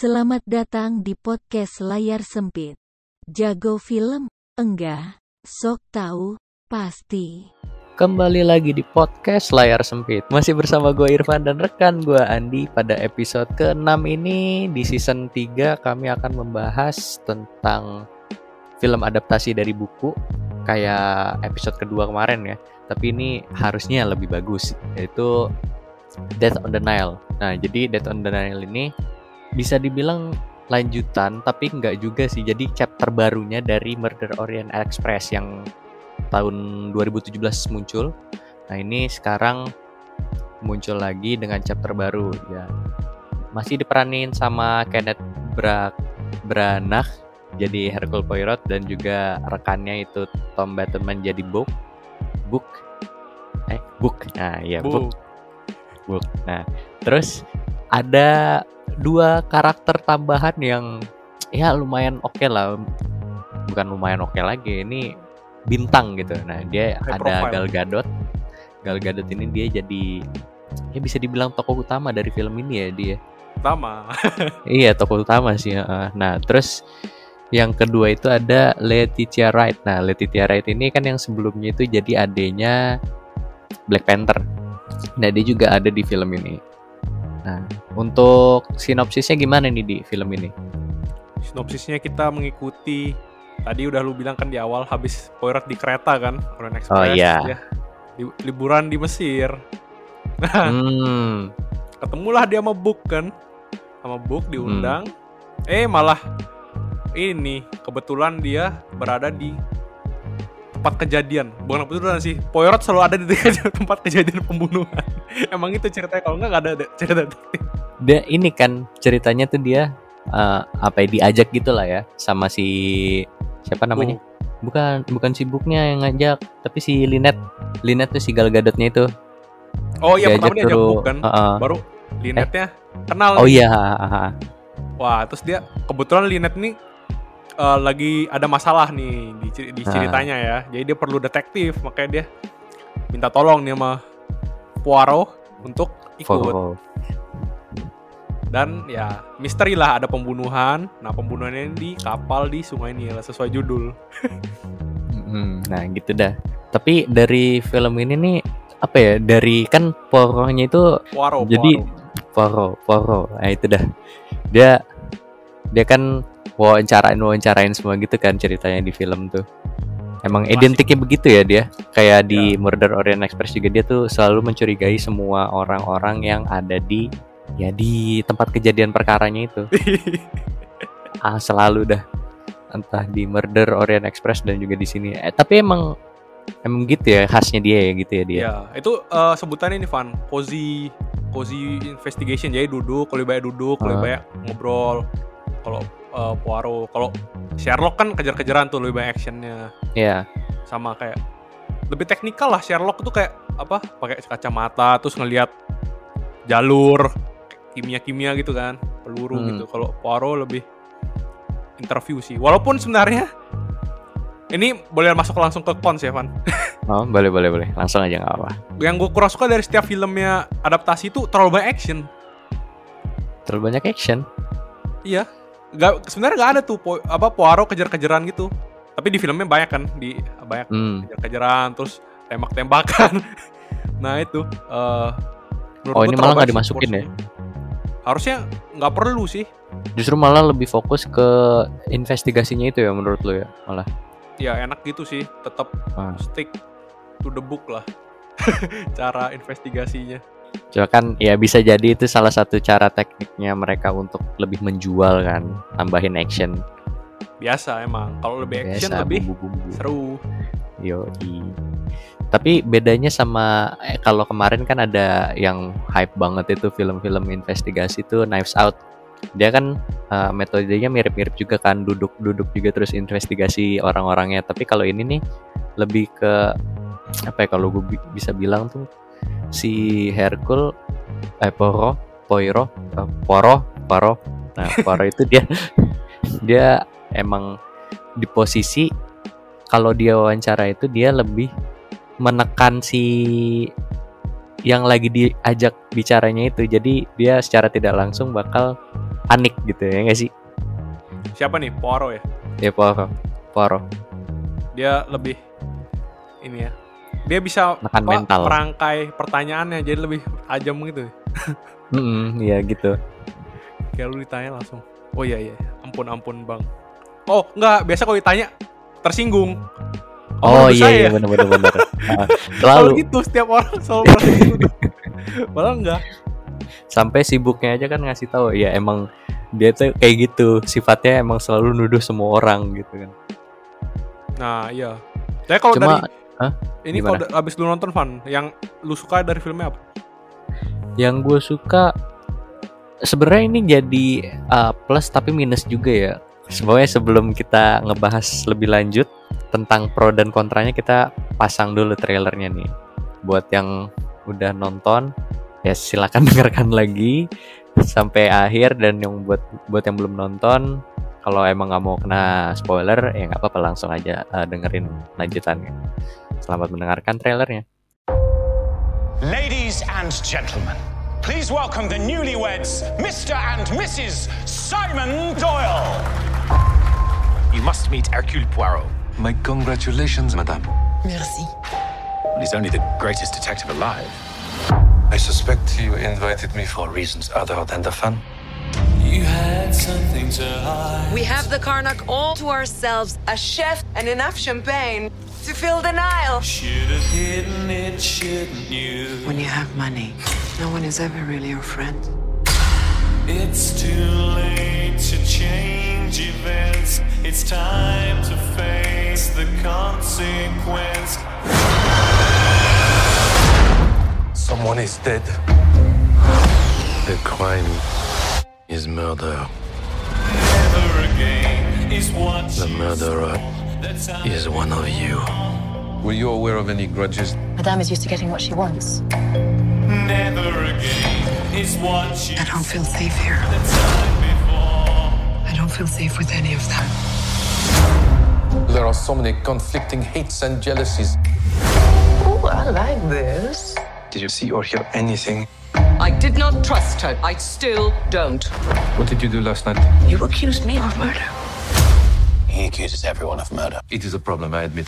Selamat datang di podcast layar sempit. Jago film? Enggak. Sok tahu? Pasti. Kembali lagi di podcast layar sempit. Masih bersama gue Irfan dan rekan gue Andi. Pada episode ke-6 ini di season 3 kami akan membahas tentang film adaptasi dari buku kayak episode kedua kemarin ya. Tapi ini harusnya lebih bagus yaitu Death on the Nile. Nah, jadi Death on the Nile ini bisa dibilang lanjutan tapi nggak juga sih. Jadi chapter barunya dari Murder Orient Express yang tahun 2017 muncul. Nah ini sekarang muncul lagi dengan chapter baru ya. Masih diperanin sama Kenneth Bra Branagh jadi Hercule Poirot dan juga rekannya itu Tom Bateman jadi Book. Book? Eh Book. Nah ya Book. Book. Nah terus ada dua karakter tambahan yang ya lumayan oke okay lah. Bukan lumayan oke okay lagi ini bintang gitu. Nah dia High ada profile. Gal Gadot. Gal Gadot ini dia jadi ya bisa dibilang tokoh utama dari film ini ya dia. Pertama. iya tokoh utama sih nah terus yang kedua itu ada Letitia Wright. Nah Letitia Wright ini kan yang sebelumnya itu jadi adenya Black Panther. Nah dia juga ada di film ini nah untuk sinopsisnya gimana nih di film ini Sinopsisnya kita mengikuti tadi udah lu bilang kan di awal habis Poirot di kereta kan, Orient Express. Oh, iya. dia li- liburan di Mesir. Nah, hmm ketemulah dia sama Book kan. Sama Book diundang. Eh malah ini kebetulan dia berada di tempat kejadian. Bukan kebetulan sih. Poirot selalu ada di tempat kejadian pembunuhan. Emang itu ceritanya kalau enggak nggak ada de- cerita dia ini kan ceritanya tuh dia eh, apa ya diajak gitu lah ya sama si siapa namanya bukan bukan si Booknya yang ngajak tapi si Linet Linet tuh si Gal Gadotnya itu Oh iya pertama dia ajak suruh- Book kan. Heeh. Baru Linetnya kenal oh nih. iya. Wah, terus dia kebetulan Linet nih eh, lagi ada masalah nih di, di Ah. ceritanya ya. Jadi dia perlu detektif, makanya dia minta tolong nih sama Poirot untuk ikut. Dan ya misteri lah ada pembunuhan. Nah pembunuhannya di kapal di Sungai Nil sesuai judul. Hmm, nah gitu dah. Tapi dari film ini nih apa ya? Dari kan poronya itu Poirot. jadi Poirot. poro poro. Nah itu dah. Dia dia kan wawancarain wawancarain semua gitu kan ceritanya di film tuh. Emang Klasik. identiknya begitu ya dia. Kayak di Ya. Murder Orient Express juga dia tuh selalu mencurigai semua orang-orang yang ada di ya di tempat kejadian perkaranya itu. ah selalu dah entah di Murder Orient Express dan juga di sini eh, tapi emang emang gitu ya khasnya dia ya gitu ya dia Ya, itu eh, sebutannya ini Van, cozy cozy investigation. Jadi duduk, kalau banyak duduk, kalau Ah. banyak ngobrol. Kalau eh, Poirot, kalau Sherlock kan kejar-kejaran tuh lebih banyak actionnya. ya Sama kayak lebih teknikal lah Sherlock tuh kayak apa? Pakai kacamata terus ngelihat jalur kimia-kimia gitu kan, peluru Hmm. gitu. Kalau Poirot lebih interview sih. Walaupun sebenarnya ini boleh masuk langsung ke cons ya, Van. oh boleh boleh boleh langsung aja nggak apa yang gue kurang suka dari setiap filmnya adaptasi itu terlalu banyak action. terlalu banyak action Iya. Gak, sebenarnya nggak ada tuh po- apa Poirot kejar-kejaran gitu. Tapi di filmnya banyak kan, di banyak hmm. kejar-kejaran terus tembak-tembakan. nah itu. menurut Oh, ini malah nggak dimasukin ya? Harusnya nggak perlu sih. justru malah lebih fokus ke investigasinya itu ya menurut lo ya malah Ya enak gitu sih. Tetap Ah. stick to the book lah. Cara investigasinya. Cuma kan ya bisa jadi itu salah satu cara tekniknya mereka untuk lebih menjual kan tambahin action Biasa emang. Kalau lebih action biasa lebih bumbu-bumbu seru. Yoi. Tapi bedanya sama eh, kalau kemarin kan ada yang hype banget itu film-film investigasi tuh Knives Out. Dia kan eh, metodenya mirip-mirip juga kan duduk-duduk juga terus investigasi orang-orangnya. Tapi kalau ini nih lebih ke apa ya kalau gue bi- bisa bilang tuh si Hercule eh Poro Poiro eh, Poro Poro nah Poro itu dia dia emang di posisi kalau dia wawancara itu dia lebih menekan si yang lagi diajak bicaranya itu jadi dia secara tidak langsung bakal panik gitu ya nggak sih Siapa nih? Poirot ya? ya Poirot Poirot Dia lebih ini ya. Dia bisa Menekan apa, mental. merangkai pertanyaannya jadi lebih tajam gitu. Mm-mm, iya gitu Kayak lu ditanya langsung. Oh iya iya, ampun ampun bang. Oh enggak, biasa kalau ditanya tersinggung. oh menurut iya saya iya ya. benar benar benar Selalu selalu gitu setiap orang selalu merasa gitu. Padahal enggak. sampai sibuknya aja kan ngasih tahu ya emang dia tuh kayak gitu sifatnya emang selalu nuduh semua orang gitu kan Nah iya. Tapi kalau cuma dari Hah? ini kalau abis lu nonton Van, yang lu suka dari filmnya apa? yang gue suka sebenarnya ini jadi uh, plus tapi minus juga ya. Semuanya sebelum kita ngebahas lebih lanjut tentang pro dan kontranya kita pasang dulu trailernya nih. Buat yang udah nonton ya silakan dengarkan lagi sampai akhir. Dan yang buat buat yang belum nonton kalau emang nggak mau kena spoiler ya nggak apa-apa langsung aja uh, dengerin lanjutannya selamat mendengarkan trailernya Ladies and gentlemen, please welcome the newlyweds, Mr. and Mrs. Simon Doyle. You must meet Hercule Poirot. My congratulations, madame. Merci. He's only the greatest detective alive. I suspect you invited me for reasons other than the fun. We have the Karnak all to ourselves, a chef and enough champagne to fill the Nile. Should've hidden it, shouldn't you? When you have money, no one is ever really your friend. It's too late to change events. It's time to face the consequence. Someone is dead. The crime is murder. Never again is what The murderer That's how is one of you. Were you aware of any grudges? Madame is used to getting what she wants. never again is what you I don't feel safe here. the time before. I don't feel safe with any of them. There are so many conflicting hates and jealousies. Oh, I like this. Did you see or hear anything? I did not trust her. I still don't. What did you do last night? You accused me of murder. He accuses everyone of murder. It is a problem, I admit.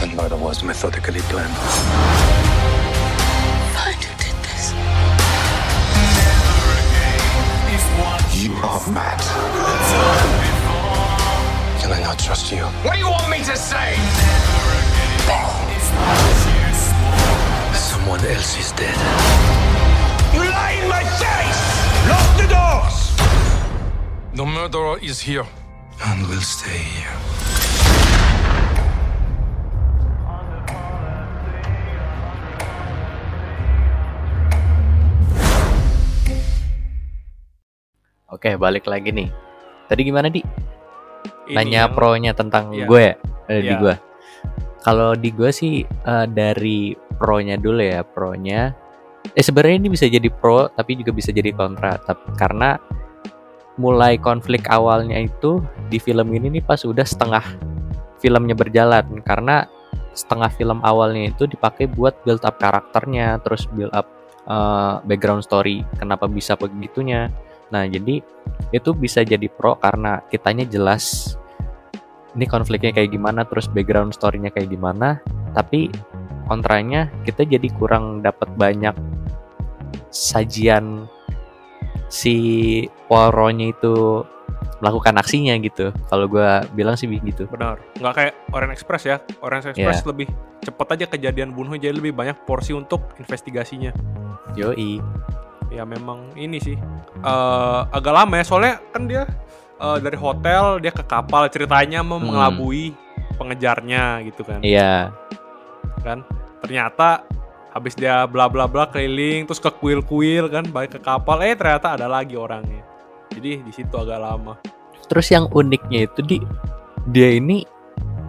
The murder was methodically planned. Find who did this. You are mad. Can I not trust you? What do you want me to say? Someone else is dead. You lie in my face! Lock the doors! The murderer is here. And will stay here. Oke, balik lagi nih. Tadi gimana, Di? Ini Nanya yang- pro-nya tentang Iya. gue ya? Eh, di Iya. gue. Kalau di gue sih eh, dari pro-nya dulu ya, pro-nya. Eh sebenarnya ini bisa jadi pro tapi juga bisa jadi kontra. Tap- karena mulai konflik awalnya itu di film ini nih pas udah setengah filmnya berjalan karena setengah film awalnya itu dipakai buat build up karakternya, terus build up eh, background story kenapa bisa begitunya. Nah, jadi itu bisa jadi pro karena kitanya jelas ini konfliknya kayak gimana terus background story-nya kayak gimana tapi kontranya kita jadi kurang dapat banyak sajian si Poirot-nya itu melakukan aksinya gitu kalau gua bilang sih gitu Benar. Nggak kayak Orient Express ya. Orient Express lebih cepet aja kejadian bunuh jadi lebih banyak porsi untuk investigasinya. yoi Ya memang ini sih eh agak lama ya soalnya kan dia eh, dari hotel dia ke kapal ceritanya mau Hmm. mengelabui pengejarnya gitu kan. iya kan ternyata habis dia bla bla bla keliling terus ke kuil kuil kan balik ke kapal. Eh ternyata ada lagi orangnya. Jadi di situ agak lama. Terus yang uniknya itu di dia ini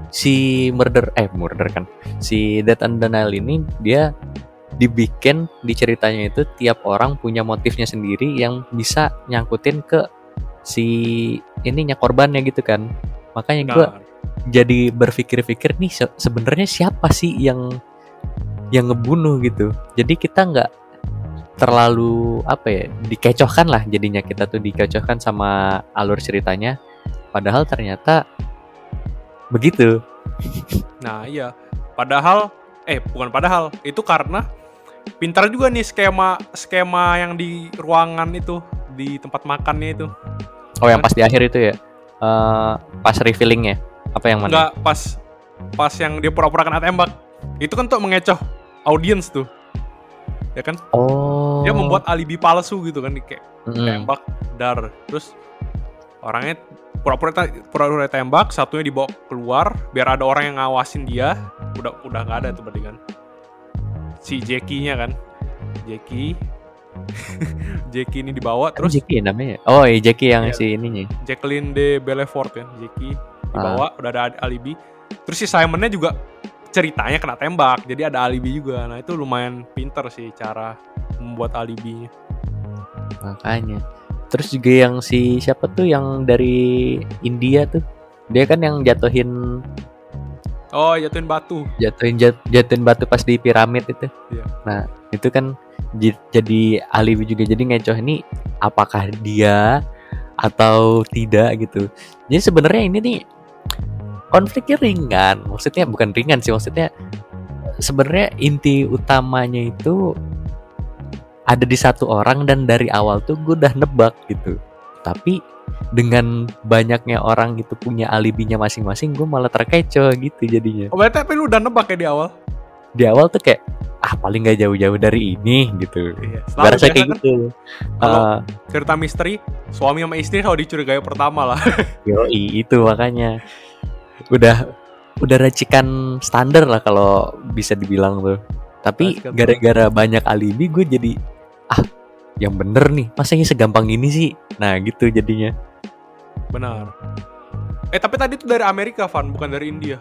si murder eh murder kan. Si Death and Denial ini dia dibikin di ceritanya itu tiap orang punya motifnya sendiri yang bisa nyangkutin ke si ininya korbannya gitu kan. Makanya gue Nah, jadi berpikir-pikir nih se- sebenarnya siapa sih yang yang ngebunuh gitu. Jadi kita nggak terlalu apa ya dikecohkan lah jadinya. Kita tuh dikecohkan sama alur ceritanya. Padahal ternyata begitu. Nah iya, padahal eh bukan padahal. Itu karena pintar juga nih skema skema yang di ruangan itu di tempat makannya itu. oh yang pas di akhir itu ya? Eh, pas revealingnya apa yang mana? Enggak pas pas yang dia pura-pura kena tembak. Itu kan untuk mengecoh audiens tuh. Ya kan? oh Dia membuat alibi palsu gitu kan kayak Mm-mm. tembak dar terus orangnya pura-pura pura-pura tembak satunya dibawa keluar biar ada orang yang ngawasin dia udah udah nggak ada tuh berarti kan si Jackie-nya kan Jackie Jackie ini dibawa Kan terus Jackie ya namanya oh iya Jackie yang Iya. si ininya Jacqueline de Bellefort kan Jackie Ah. dibawa udah ada alibi terus si Simonnya juga ceritanya kena tembak jadi ada alibi juga. Nah itu lumayan pinter sih cara membuat alibinya. Makanya. Terus juga yang si siapa tuh yang dari India tuh? Dia kan yang jatuhin oh jatuhin batu. jatuhin jat- jatuhin batu pas di piramid itu. Iya. nah itu kan jadi alibi juga. Jadi ngecoh ini apakah dia atau tidak gitu. Jadi sebenarnya ini nih konfliknya ringan. Maksudnya bukan ringan sih maksudnya sebenarnya inti utamanya itu ada di satu orang dan dari awal tuh gue udah nebak gitu. Tapi dengan banyaknya orang gitu punya alibinya masing-masing gue malah terkecoh gitu jadinya. Oh berarti tapi lu udah nebak ya di awal? Di awal tuh kayak ah paling nggak jauh-jauh dari ini gitu. Iya. Gua rasa biasa kayak kan gitu. Ah, cerita misteri suami sama istri kalau dicurigai pertama lah. Yoi itu makanya udah udah racikan standar lah kalau bisa dibilang tuh. Tapi gara-gara banyak alibi gue jadi ah yang bener nih masa ini segampang ini sih? Nah gitu jadinya. Benar. Eh tapi tadi tuh dari Amerika Van bukan dari India.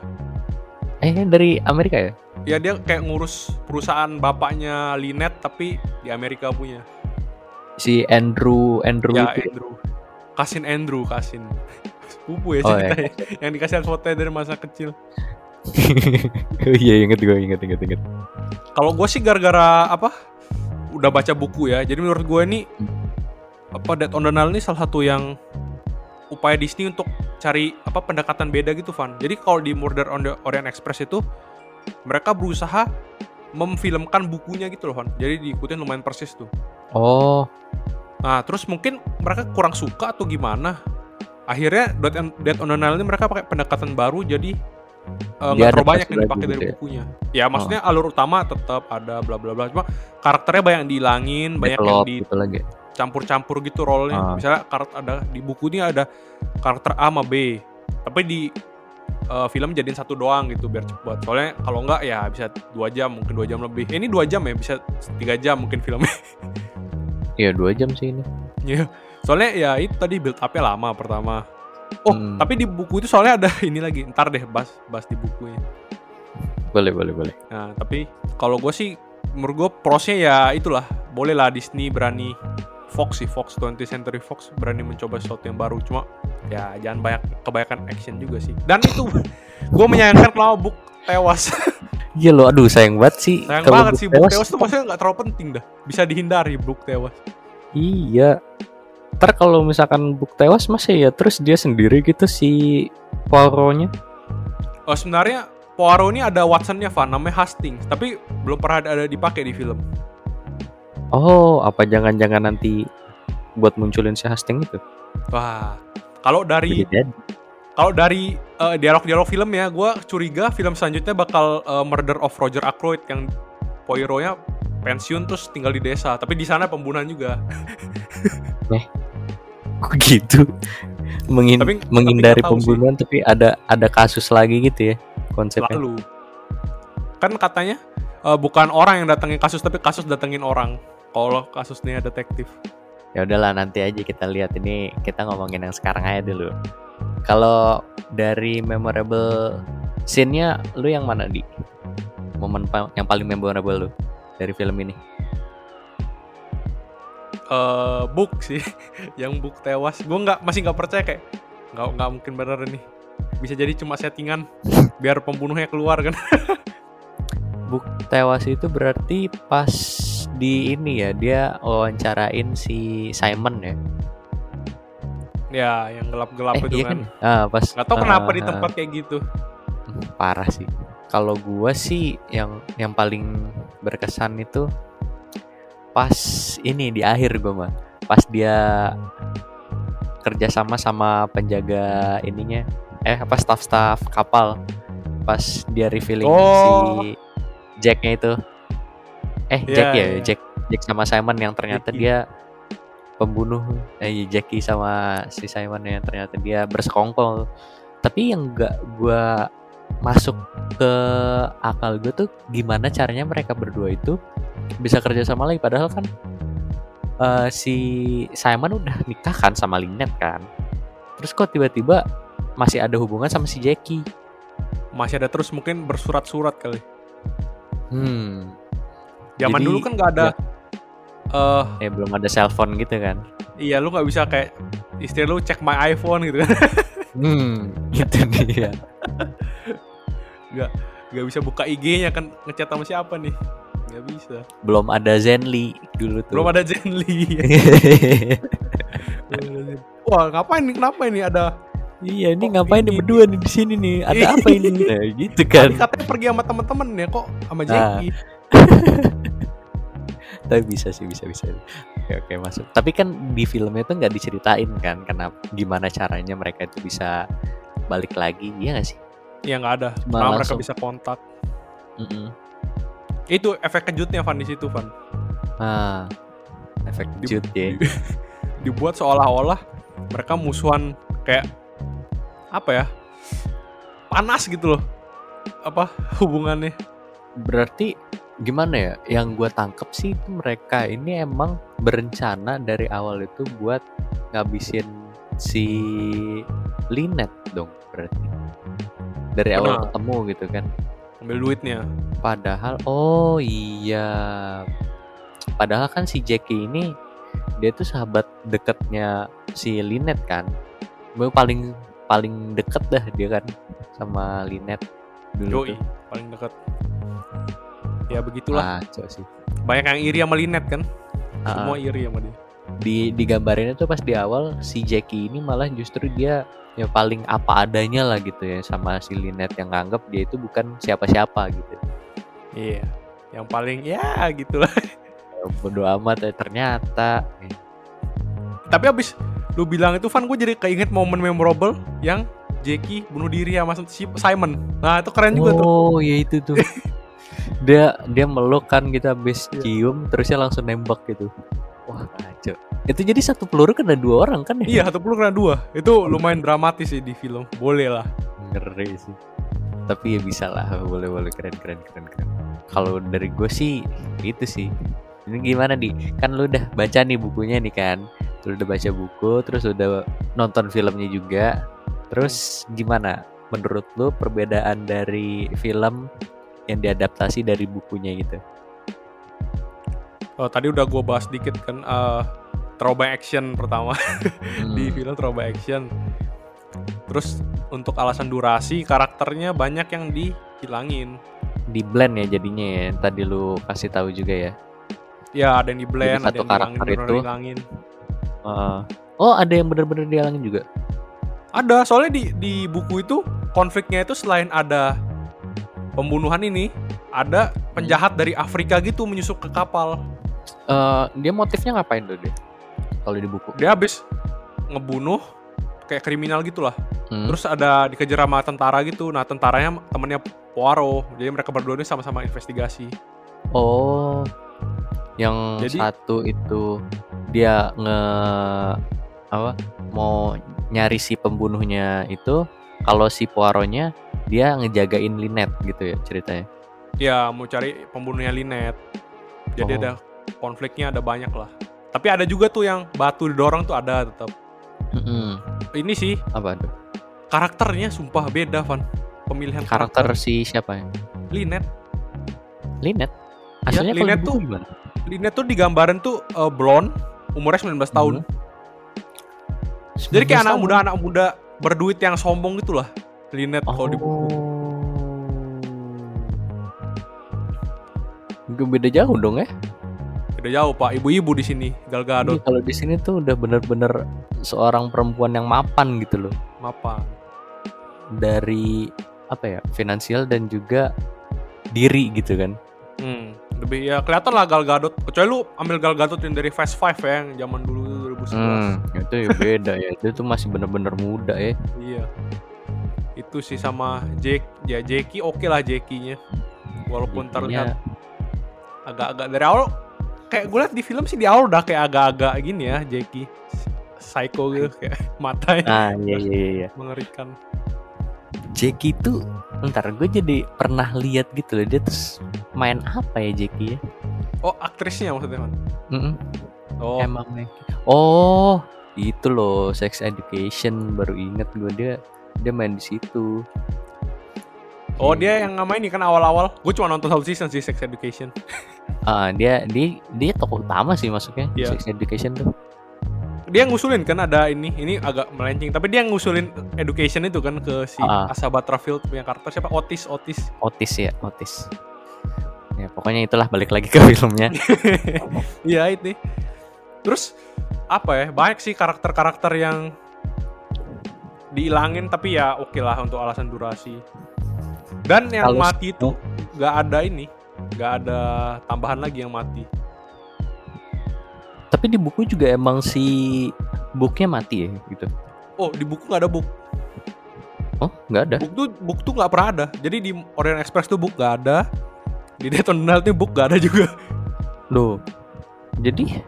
Eh dari Amerika ya? Ya dia kayak ngurus perusahaan bapaknya Linet tapi di Amerika punya. Si Andrew Andrew ya itu Andrew. Kasin Andrew Kasin sepupu ya Oh, iya. ceritanya yang dikasih fotonya dari masa kecil. Iya inget gue inget inget inget kalau gue sih gara-gara apa udah baca buku ya. Jadi menurut gue ini apa Dead on the Nile ini salah satu yang upaya Disney untuk cari apa pendekatan beda gitu Van. Jadi kalau di Murder on the Orient Express itu mereka berusaha memfilmkan bukunya gitu loh Van. Jadi diikutin lumayan persis tuh. Oh. Nah, terus mungkin mereka kurang suka atau gimana? Akhirnya Dead on, Dead on the Nile ini mereka pakai pendekatan baru jadi eh, nggak terlalu banyak yang dipakai lagi dari gitu ya? bukunya. Ya maksudnya alur utama tetap ada bla bla bla cuma karakternya banyak yang dihilangin, banyak yang develop gitu lagi dicampur-campur gitu role-nya. Ah. Misalnya karakter ada di buku ini ada karakter A sama B. Tapi di eh, film jadiin satu doang gitu biar cepet. Soalnya kalau enggak ya bisa dua jam mungkin dua jam lebih. Eh, ini dua jam ya bisa tiga jam mungkin filmnya. iya dua jam sih ini Iya. Soalnya ya itu tadi build up-nya lama pertama. Oh, Hmm. tapi di buku itu soalnya ada ini lagi. Ntar deh bahas bahas di bukunya. boleh boleh boleh Nah, tapi kalau gue sih menurut gue prosnya ya itulah. Boleh lah Disney berani Fox sih, Fox 20th Century Fox berani mencoba sesuatu yang baru. Cuma ya jangan banyak kebanyakan action juga sih. Dan itu gue menyayangkan kalau book tewas. Iya loh, aduh sayang banget sih. Sayang banget sih book tewas tewas tuh maksudnya nggak terlalu penting dah. Bisa dihindari book tewas. Iya. Ntar kalau misalkan book tewas masa ya terus dia sendiri gitu si Poirot-nya. Oh, sebenarnya Poirot ini ada Watson-nya Van, namanya Hastings, tapi belum pernah ada, dipakai di film. Oh, apa jangan-jangan nanti buat munculin si Hastings itu? Wah, kalau dari kalau dari eh, dialog-dialog film ya, gue curiga film selanjutnya bakal eh, Murder of Roger Ackroyd yang Poirot-nya pensiun terus tinggal di desa, tapi di sana pembunuhan juga. Kok gitu? Menghin- Tapi- tapi menghindari nggak tahu sih. pembunuhan tapi ada ada kasus lagi gitu ya konsepnya. Lalu kan katanya eh, bukan orang yang datengin kasus, tapi kasus datengin orang. Kalau kasusnya detektif. Ya udahlah nanti aja kita lihat ini kita ngomongin yang sekarang aja dulu. Kalau dari memorable scene-nya lu yang mana di? Momen pa- yang paling memorable lu dari film ini? Eh book sih yang book tewas gue nggak masih nggak percaya kayak nggak nggak mungkin bener nih bisa jadi cuma settingan biar pembunuhnya keluar kan Buk tewas itu berarti pas di ini ya dia wawancarain si Simon ya. Ya, yang gelap-gelap Eh, itu iya kan. Ah, pas Gak tau kenapa di ah, tempat kayak gitu. Hmm, parah sih. Kalau gua sih yang yang paling berkesan itu pas ini di akhir gua mah. Pas dia kerja sama sama penjaga ininya eh apa staff-staff kapal. Pas dia revealing Oh. si Jacknya itu. Eh Iya, Jack ya, iya. Jack Jack sama Simon yang ternyata Jackie. dia pembunuh. Eh iya, Jackie sama si Simon yang ternyata dia bersekongkol. Tapi yang gak gua masuk ke akal gue tuh gimana caranya mereka berdua itu bisa kerja sama lagi padahal kan eh, si Simon udah nikah kan sama Lynette kan terus kok tiba-tiba masih ada hubungan sama si Jackie Masih ada terus mungkin bersurat-surat kali. hmm Zaman Jadi, dulu kan nggak ada. eh ya belum ada cellphone gitu kan iya lu nggak bisa kayak istri lu cek my iPhone gitu kan. hmm gitu dia Gak bisa buka IG-nya kan ngechat sama siapa nih. Gak bisa. belum ada Zenly dulu tuh Belum ada Zenly. Wah, ngapain nih? Kenapa ini ada iya ini Kok ngapain nih ini- berdua nih di sini nih ada apa ini nah, gitu kan Tadi katanya pergi sama temen-temen ya kok sama Ah. Jackie. tapi bisa sih bisa bisa oke oke masuk tapi kan di filmnya tuh nggak diceritain kan kenapa gimana caranya mereka itu bisa balik lagi iya nggak sih Iya nggak ada. Cuma Nah, mereka bisa kontak. Mm-mm. Itu efek kejutnya Van di situ Van. ah efek Di- kejut ya Dibuat seolah-olah mereka musuhan kayak apa ya? Panas gitu loh. Apa hubungannya? berarti gimana ya yang gue tangkep sih itu mereka ini emang berencana dari awal itu buat ngabisin si Linet dong berarti dari awal ketemu gitu kan Ambil duitnya. Padahal oh iya. Padahal kan si Jackie ini dia tuh sahabat deketnya si Lynette kan. Gue paling paling deket dah dia kan sama Lynette dulu Yoi, tuh. paling dekat. Ya begitulah. Kacau sih. Banyak yang iri sama Lynette kan. Ah, Semua iri sama dia. Di digambarinnya tuh pas di awal si Jackie ini malah justru dia ya paling apa adanya lah gitu ya sama si Lynette yang nganggap dia itu bukan siapa-siapa gitu. Iya. Yang paling ya gitulah. Bodoh amat ya ternyata. Tapi abis lu bilang itu Van gue jadi keinget momen memorable yang Jackie bunuh diri sama si Simon. Nah itu keren juga tuh. Oh, ya itu tuh. dia dia meluk kan kita habis Iya. cium terusnya langsung nembak gitu. Wah, kacau. Itu jadi satu peluru kena dua orang kan ya? Iya satu puluh kena dua. Itu lumayan dramatis sih di film. Boleh lah. Ngeri sih. Tapi ya bisa lah, boleh boleh keren keren keren keren. Kalau dari gue sih itu sih. Ini gimana di? Kan lu udah baca nih bukunya nih kan. Lu udah baca buku, terus udah nonton filmnya juga. Terus gimana? Menurut lu perbedaan dari film yang diadaptasi dari bukunya gitu? Oh, tadi udah gue bahas dikit kan eh throwback action pertama di Hmm. film throwback action. Terus untuk alasan durasi karakternya banyak yang dihilangin. di blend ya jadinya ya tadi lu kasih tahu juga ya Ya ada yang di blend, Jadi ada satu yang dihilangin, karakter itu- dihilangin. Uh, oh ada yang bener-bener dihalangin juga Ada, soalnya di di buku itu konfliknya itu selain ada pembunuhan ini, ada penjahat dari Afrika gitu menyusup ke kapal. Eh, dia motifnya ngapain tuh dia kalau di buku Dia habis ngebunuh kayak kriminal gitulah. Hmm. Terus ada dikejar sama tentara gitu. Nah, tentaranya temennya Poirot. Jadi mereka berdua ini sama-sama investigasi. oh yang Jadi- satu itu dia nge apa mau nyari si pembunuhnya itu kalau si Poirotnya dia ngejagain Lynette gitu ya ceritanya Ya, mau cari pembunuhnya Lynette. Jadi Oh. ada konfliknya ada banyak lah. Tapi ada juga tuh yang batu didorong tuh ada tetap. Mm-mm. Ini sih apa tuh karakternya sumpah beda, Van. Pemilihan karakter si siapa ya Lynette. Lynette aslinya Lynette buku tuh- gimana Lynette tuh digambarin tuh eh, blonde, umurnya 19 tahun. Hmm. Jadi kayak 19 anak tahun. muda anak muda berduit yang sombong gitu lah. Lynette kalau di buku. Beda jauh dong ya Beda jauh pak, ibu-ibu di sini Gal Gadot Iya, kalau di sini tuh udah bener-bener seorang perempuan yang mapan gitu loh mapan. dari apa ya finansial dan juga diri gitu kan Hmm, lebih ya kelihatan lah Gal Gadot. Kecuali lu ambil Gal Gadot yang dari Fast Five ya, yang zaman dulu tuh 2011. Hmm, itu ya beda ya itu tuh masih bener-bener muda ya Iya. Itu sih sama Jake, ya Jackie oke lah Jackie-nya. Walaupun terlihat agak-agak dari awal kayak gue liat di film sih di awal udah kayak agak-agak gini ya Jackie. Psycho gitu kayak matanya ah iya iya iya, iya mengerikan. Jackie tuh ntar gue jadi pernah lihat gitu loh dia terus main apa ya Jackie ya Oh, aktrisnya maksudnya, Man. Mm-mm. Oh, emang nih oh itu loh sex education baru inget gue dia dia main di situ oh dia yang nama ini kan awal-awal. Gue cuma nonton satu season sih Sex Education. ah dia dia dia tokoh utama sih masuknya Iya. sex education tuh Dia ngusulin kan ada ini, ini agak melenceng. Tapi dia ngusulin education itu kan ke si Ah. Asa Butterfield punya karakter siapa? Otis, Otis. otis ya otis ya pokoknya itulah balik lagi ke filmnya Iya itu. Terus apa ya? Banyak sih karakter-karakter yang dihilangin tapi ya oke lah untuk alasan durasi. Dan yang Kalau- mati itu nggak ada ini, nggak ada tambahan lagi yang mati. tapi di buku juga emang si booknya mati ya gitu Oh di buku nggak ada book. oh nggak ada Book tuh book tuh nggak pernah ada. Jadi di Orient Express tuh book nggak ada. Di Death on the Nile tuh book nggak ada juga. loh jadi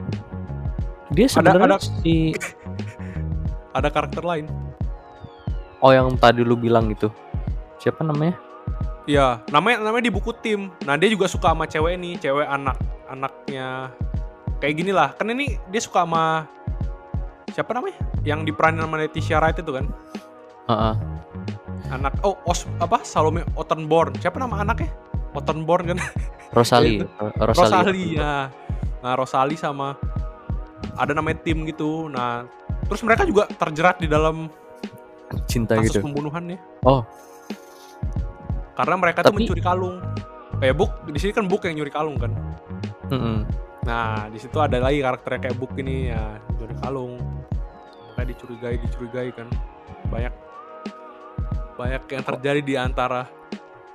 dia Ada- sebenarnya ada- si Ada karakter lain. oh yang tadi lu bilang itu siapa namanya Iya, namanya namanya di buku tim. Nah dia juga suka sama cewek nih, cewek anak anaknya kayak gini lah. Kan ini dia suka sama siapa namanya? Yang diperanin sama Leticia Wright itu kan? Heeh. Anak oh Os apa Salome Ottenborn. Siapa nama anaknya? Ottenborn kan? Rosalie Itu. Ro- Rosalie Rosalie ya. Nah Rosalie sama ada namanya tim gitu. Nah terus mereka juga terjerat di dalam cinta kasus gitu pembunuhan ya. oh Karena mereka tuh Tapi- mencuri kalung. Kayak Book di sini kan Book yang nyuri kalung kan. mm-mm. Nah, di situ ada lagi karakternya kayak Book ini ya, Johnny Kalung. Makanya dicurigai, dicurigai kan. Banyak banyak yang terjadi di antara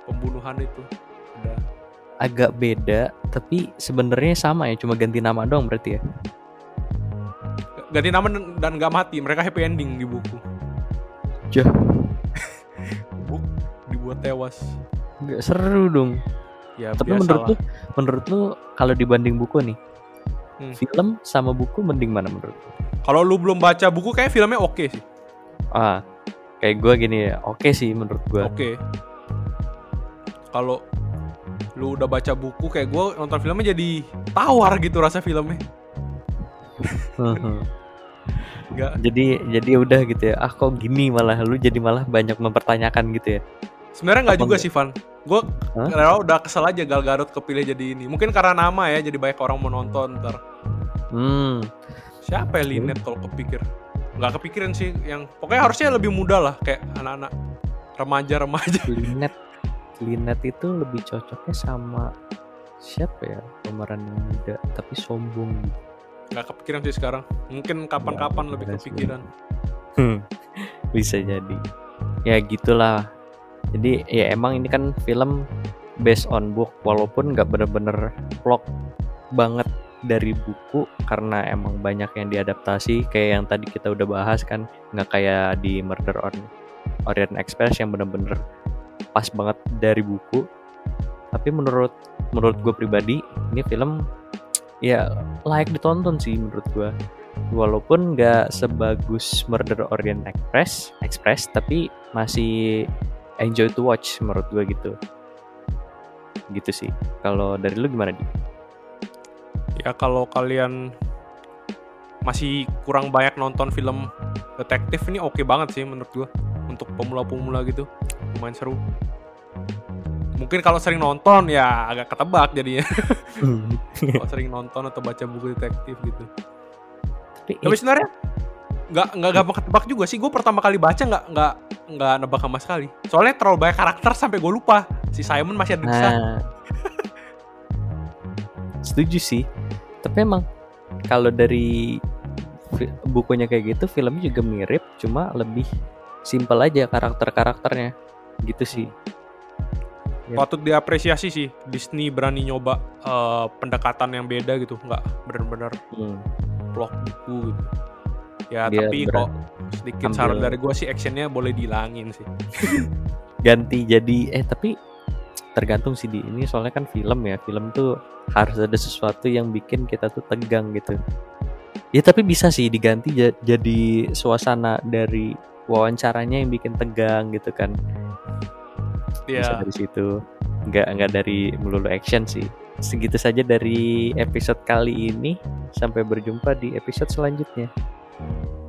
pembunuhan itu. Ada agak beda tapi sebenarnya sama ya cuma ganti nama doang berarti ya ganti nama dan- nggak mati, mereka happy ending di buku. Jah. Dibuat tewas. nggak seru dong Ya tapi menurut lu menurut lu kalau dibanding buku nih Hmm. film sama buku mending mana menurut lu? Kalau lu belum baca buku kayak filmnya oke sih. ah kayak gue gini ya oke sih menurut gue Oke. Kalau lu udah baca buku kayak gue nonton filmnya jadi tawar gitu rasa filmnya. Nggak jadi jadi udah gitu ya ah kok gini malah lu jadi malah banyak mempertanyakan gitu ya Sebenarnya nggak juga sih Van. Gue karena udah kesel aja Gal Gadot kepilih jadi ini. Mungkin karena nama ya, jadi banyak orang mau nonton ntar. hmm Siapa ya Linet kalau kepikir? Nggak kepikiran sih. Yang pokoknya harusnya lebih muda lah, kayak anak-anak remaja-remaja. Linet Linet itu lebih cocoknya sama siapa ya pemeran yang muda tapi sombong. Nggak kepikiran sih sekarang. Mungkin kapan-kapan lebih bener sih. kepikiran. Hmm, bisa jadi ya gitulah jadi ya emang ini kan film based on book walaupun nggak bener-bener vlog banget dari buku karena emang banyak yang diadaptasi kayak yang tadi kita udah bahas kan nggak kayak di Murder on Orient Express yang bener-bener pas banget dari buku. Tapi menurut menurut gue pribadi ini film ya layak ditonton sih menurut gue walaupun nggak sebagus Murder Orient Express Express tapi masih enjoy to watch menurut gue gitu. Gitu sih. Kalau dari lu gimana di? Ya kalau kalian masih kurang banyak nonton film detektif ini oke banget sih menurut gua. Untuk pemula-pemula gitu. Lumayan seru. Mungkin kalau sering nonton ya agak ketebak jadinya. Kalau sering nonton atau baca buku detektif gitu. Tapi tapi sebenarnya nggak nggak gampang ketebak juga sih. Gue pertama kali baca nggak nggak nggak nebak sama sekali. Soalnya terlalu banyak karakter sampai gue lupa. Si Simon masih ada di sana. Nah. Setuju sih. Tapi emang kalau dari bukunya kayak gitu filmnya juga mirip cuma lebih simpel aja karakter-karakternya. Gitu sih. Ya. Patut diapresiasi sih Disney berani nyoba eh, pendekatan yang beda gitu, nggak benar-benar Hmm. plot buku gitu. Ya Dia tapi kok sedikit ambil- saran dari gua sih actionnya boleh dihilangin sih. ganti jadi eh tapi tergantung sih di. Ini soalnya kan film ya film tuh harus ada sesuatu yang bikin kita tuh tegang gitu. Ya tapi bisa sih diganti ja- jadi suasana dari wawancaranya yang bikin tegang gitu kan. Bisa Iya. dari situ. Nggak nggak dari melulu action sih. Segitu saja dari episode kali ini. Sampai berjumpa di episode selanjutnya you